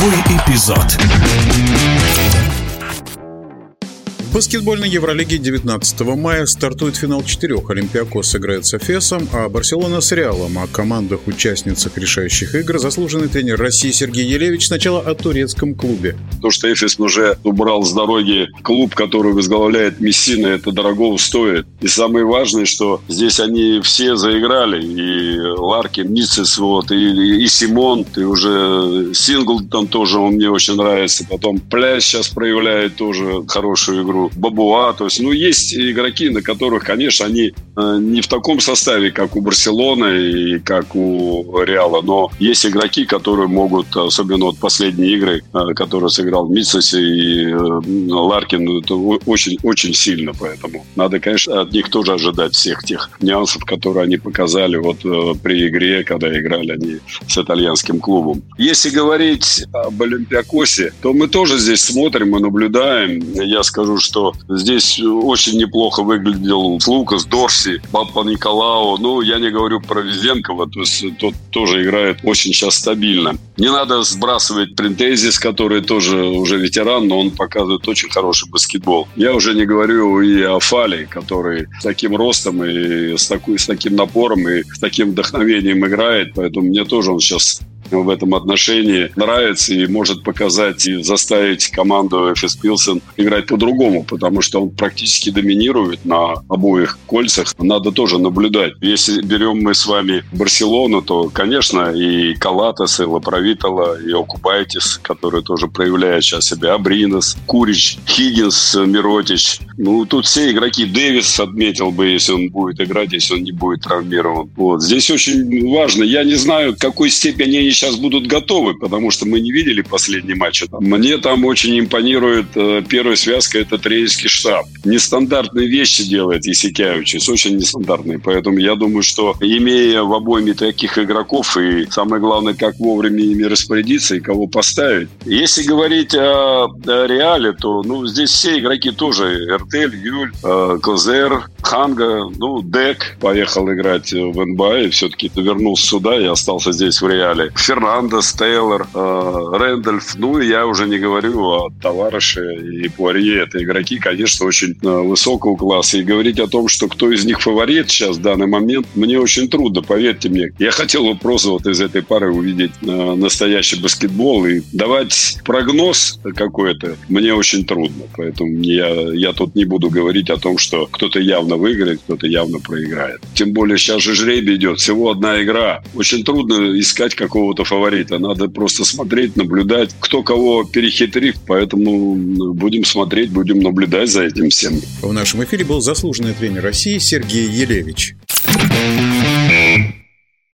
Игровой эпизод. В баскетбольной Евролиге 19 мая стартует финал четырех. Олимпиакос сыграет с Эфесом, а Барселона с Реалом. О командах-участницах решающих игр заслуженный тренер России Сергей Елевич сначала о турецком клубе. То, что Эфес уже убрал с дороги клуб, который возглавляет Мессина, это дорого стоит. И самое важное, что здесь они все заиграли. И Ларкин, Ницис, вот, и, и Симон, и уже Сингл там тоже, он мне очень нравится. Потом Пляж сейчас проявляет тоже хорошую игру. Бабуа. То есть, ну, есть игроки, на которых, конечно, они не в таком составе, как у Барселоны и как у Реала, но есть игроки, которые могут, особенно вот последние игры, э, которые сыграл Митсоси и э, Ларкин, ну, это очень, очень сильно, поэтому надо, конечно, от них тоже ожидать всех тех нюансов, которые они показали вот при игре, когда играли они с итальянским клубом. Если говорить об Олимпиакосе, то мы тоже здесь смотрим и наблюдаем. Я скажу, что здесь очень неплохо выглядел Лукас, Дорси, Папа Николао. Ну, я не говорю про Везенкова, то есть тот тоже играет очень сейчас стабильно. Не надо сбрасывать Принтезис, который тоже уже ветеран, но он показывает очень хороший баскетбол. Я уже не говорю и о Фале, который с таким ростом и с, такой, с таким напором и с таким вдохновением играет, поэтому мне тоже он сейчас в этом отношении нравится и может показать и заставить команду FS Pilsen играть по-другому, потому что он практически доминирует на обоих кольцах. Надо тоже наблюдать. Если берем мы с вами Барселону, то, конечно, и Калатас, и Лаправитала, и Окупайтис, который тоже проявляет сейчас себя, Абринос, Курич, Хиггинс, Миротич. Ну, тут все игроки. Дэвис отметил бы, если он будет играть, если он не будет травмирован. Вот. Здесь очень важно. Я не знаю, в какой степени они сейчас будут готовы, потому что мы не видели последний матч. Мне там очень импонирует э, первая связка, это тренерский штаб. Нестандартные вещи делает Есикявичус, очень нестандартные. Поэтому я думаю, что имея в обойме таких игроков, и самое главное, как вовремя ими распорядиться и кого поставить. Если говорить о, о Реале, то ну, здесь все игроки тоже. Эртель, Льюль, э, Козер, Ханга, ну, Дек поехал играть в НБА и все-таки вернулся сюда и остался здесь в Реале. Фернандес, Тейлор, э, Рэндольф. Ну, я уже не говорю о Таварише и Пуарье. Это игроки, конечно, очень э, высокого класса. И говорить о том, что кто из них фаворит сейчас в данный момент, мне очень трудно, поверьте мне. Я хотел бы просто вот из этой пары увидеть э, настоящий баскетбол и давать прогноз какой-то мне очень трудно. Поэтому я, я тут не буду говорить о том, что кто-то явно выиграет, кто-то явно проиграет. Тем более сейчас же жребий идет. Всего одна игра. Очень трудно искать какого-то фаворита. Надо просто смотреть, наблюдать, кто кого перехитрит. Поэтому будем смотреть, будем наблюдать за этим всем. В нашем эфире был заслуженный тренер России Сергей Елевич.